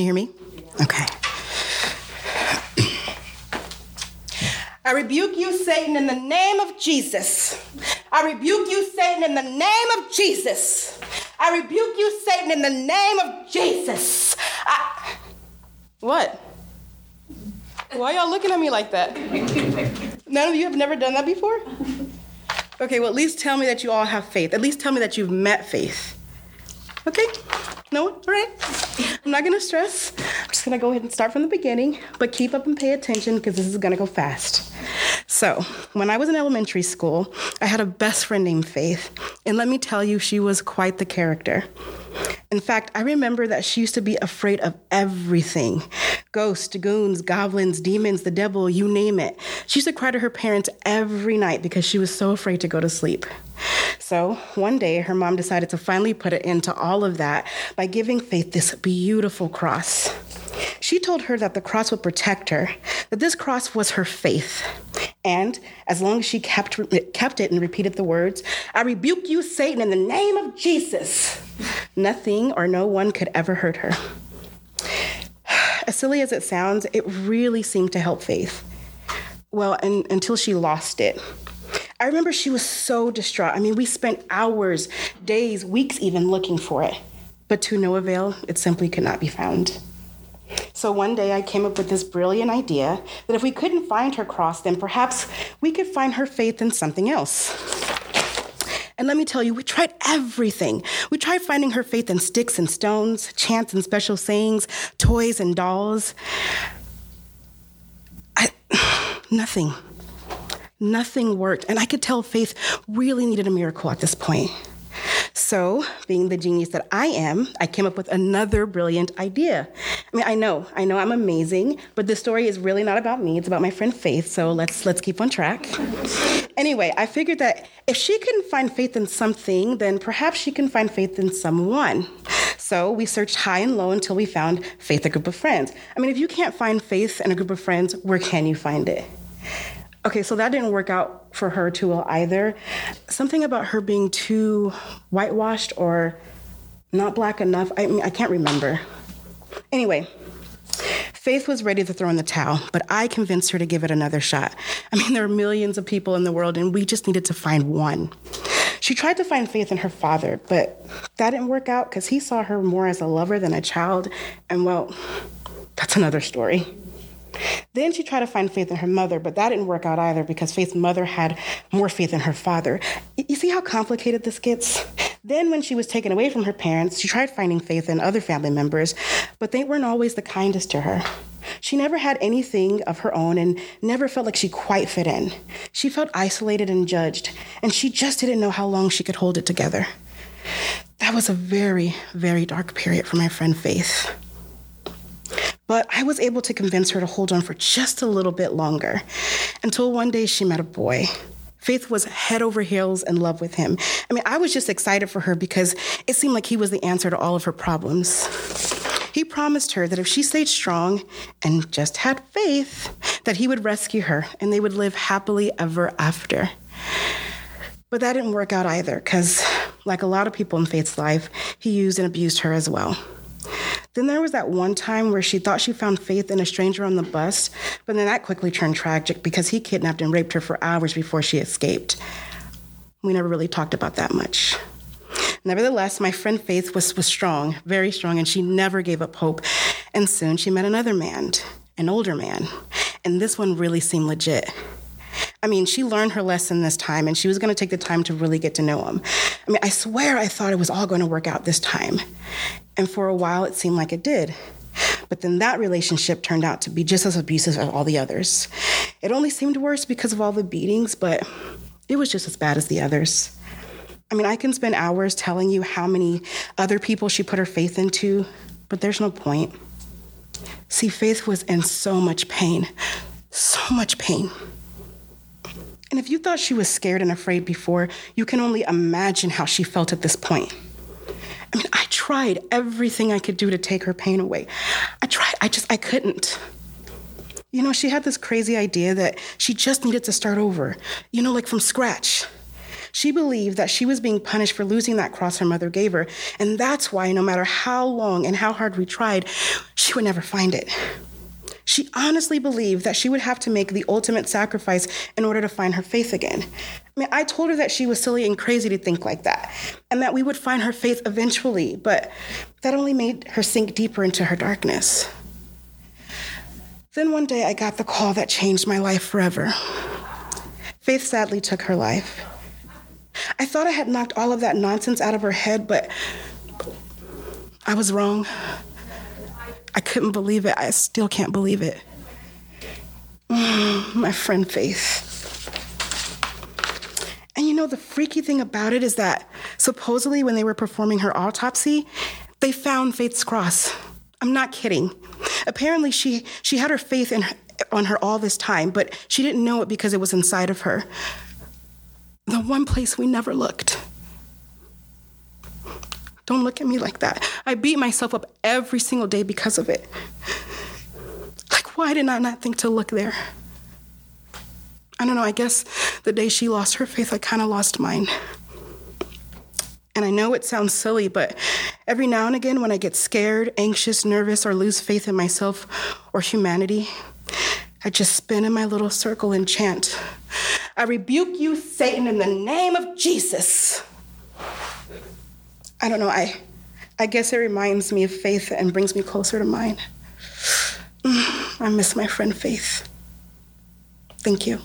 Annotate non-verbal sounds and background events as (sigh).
Can you hear me? Okay. I rebuke you, Satan, in the name of Jesus. I rebuke you, Satan, in the name of Jesus. I rebuke you, Satan, in the name of Jesus. I... What? Why y'all looking at me like that? None of you have never done that before? Okay, well, at least tell me that you all have faith. At least tell me that you've met faith. Okay? No? All right. I'm not gonna stress. I'm just gonna go ahead and start from the beginning, but keep up and pay attention because this is gonna go fast. So, when I was in elementary school, I had a best friend named Faith, and let me tell you, she was quite the character. In fact, I remember that she used to be afraid of everything ghosts, goons, goblins, demons, the devil, you name it. She used to cry to her parents every night because she was so afraid to go to sleep. So one day, her mom decided to finally put it into all of that by giving Faith this beautiful cross. She told her that the cross would protect her, that this cross was her faith. And as long as she kept, kept it and repeated the words, I rebuke you, Satan, in the name of Jesus, nothing or no one could ever hurt her. As silly as it sounds, it really seemed to help Faith. Well, and, until she lost it. I remember she was so distraught. I mean, we spent hours, days, weeks even looking for it, but to no avail, it simply could not be found. So one day I came up with this brilliant idea that if we couldn't find her cross, then perhaps we could find her faith in something else. And let me tell you, we tried everything. We tried finding her faith in sticks and stones, chants and special sayings, toys and dolls. I, (sighs) nothing. Nothing worked. And I could tell Faith really needed a miracle at this point. So, being the genius that I am, I came up with another brilliant idea. I mean, I know, I know I'm amazing, but this story is really not about me. It's about my friend Faith. So let's let's keep on track. anyway, I figured that if she can find faith in something, then perhaps she can find faith in someone. So we searched high and low until we found faith, a group of friends. I mean, if you can't find faith in a group of friends, where can you find it? Okay, so that didn't work out for her too well either. Something about her being too whitewashed or not black enough. I mean, I can't remember. Anyway, Faith was ready to throw in the towel, but I convinced her to give it another shot. I mean, (laughs) there are millions of people in the world, and we just needed to find one. She tried to find faith in her father, but that didn't work out because he saw her more as a lover than a child, and well, that's another story. Then she tried to find faith in her mother, but that didn't work out either because Faith's mother had more faith in her father. You see how complicated this gets? Then, when she was taken away from her parents, she tried finding faith in other family members, but they weren't always the kindest to her. She never had anything of her own and never felt like she quite fit in. She felt isolated and judged, and she just didn't know how long she could hold it together. That was a very, very dark period for my friend Faith. But I was able to convince her to hold on for just a little bit longer until one day she met a boy. Faith was head over heels in love with him. I mean, I was just excited for her because it seemed like he was the answer to all of her problems. He promised her that if she stayed strong and just had faith, that he would rescue her and they would live happily ever after. But that didn't work out either because, like a lot of people in Faith's life, he used and abused her as well. Then there was that one time where she thought she found faith in a stranger on the bus, but then that quickly turned tragic because he kidnapped and raped her for hours before she escaped. We never really talked about that much. Nevertheless, my friend Faith was, was strong, very strong, and she never gave up hope. And soon she met another man, an older man. And this one really seemed legit. I mean, she learned her lesson this time and she was going to take the time to really get to know him. I mean, I swear I thought it was all going to work out this time. And for a while, it seemed like it did. But then that relationship turned out to be just as abusive as all the others. It only seemed worse because of all the beatings, but it was just as bad as the others. I mean, I can spend hours telling you how many other people she put her faith into, but there's no point. See, Faith was in so much pain, so much pain. And if you thought she was scared and afraid before, you can only imagine how she felt at this point. I mean, I tried everything I could do to take her pain away. I tried, I just, I couldn't. You know, she had this crazy idea that she just needed to start over, you know, like from scratch. She believed that she was being punished for losing that cross her mother gave her, and that's why, no matter how long and how hard we tried, she would never find it. She honestly believed that she would have to make the ultimate sacrifice in order to find her faith again. I mean, I told her that she was silly and crazy to think like that, and that we would find her faith eventually, but that only made her sink deeper into her darkness. Then one day I got the call that changed my life forever. Faith sadly took her life. I thought I had knocked all of that nonsense out of her head, but I was wrong. I couldn't believe it. I still can't believe it. (sighs) My friend Faith. And you know, the freaky thing about it is that supposedly when they were performing her autopsy, they found Faith's cross. I'm not kidding. Apparently, she, she had her faith in, on her all this time, but she didn't know it because it was inside of her. The one place we never looked. Don't look at me like that. I beat myself up every single day because of it. Like, why did I not think to look there? I don't know, I guess the day she lost her faith, I kind of lost mine. And I know it sounds silly, but every now and again, when I get scared, anxious, nervous, or lose faith in myself or humanity, I just spin in my little circle and chant, I rebuke you, Satan, in the name of Jesus. I don't know, I, I guess it reminds me of faith and brings me closer to mine. (sighs) I miss my friend Faith. Thank you.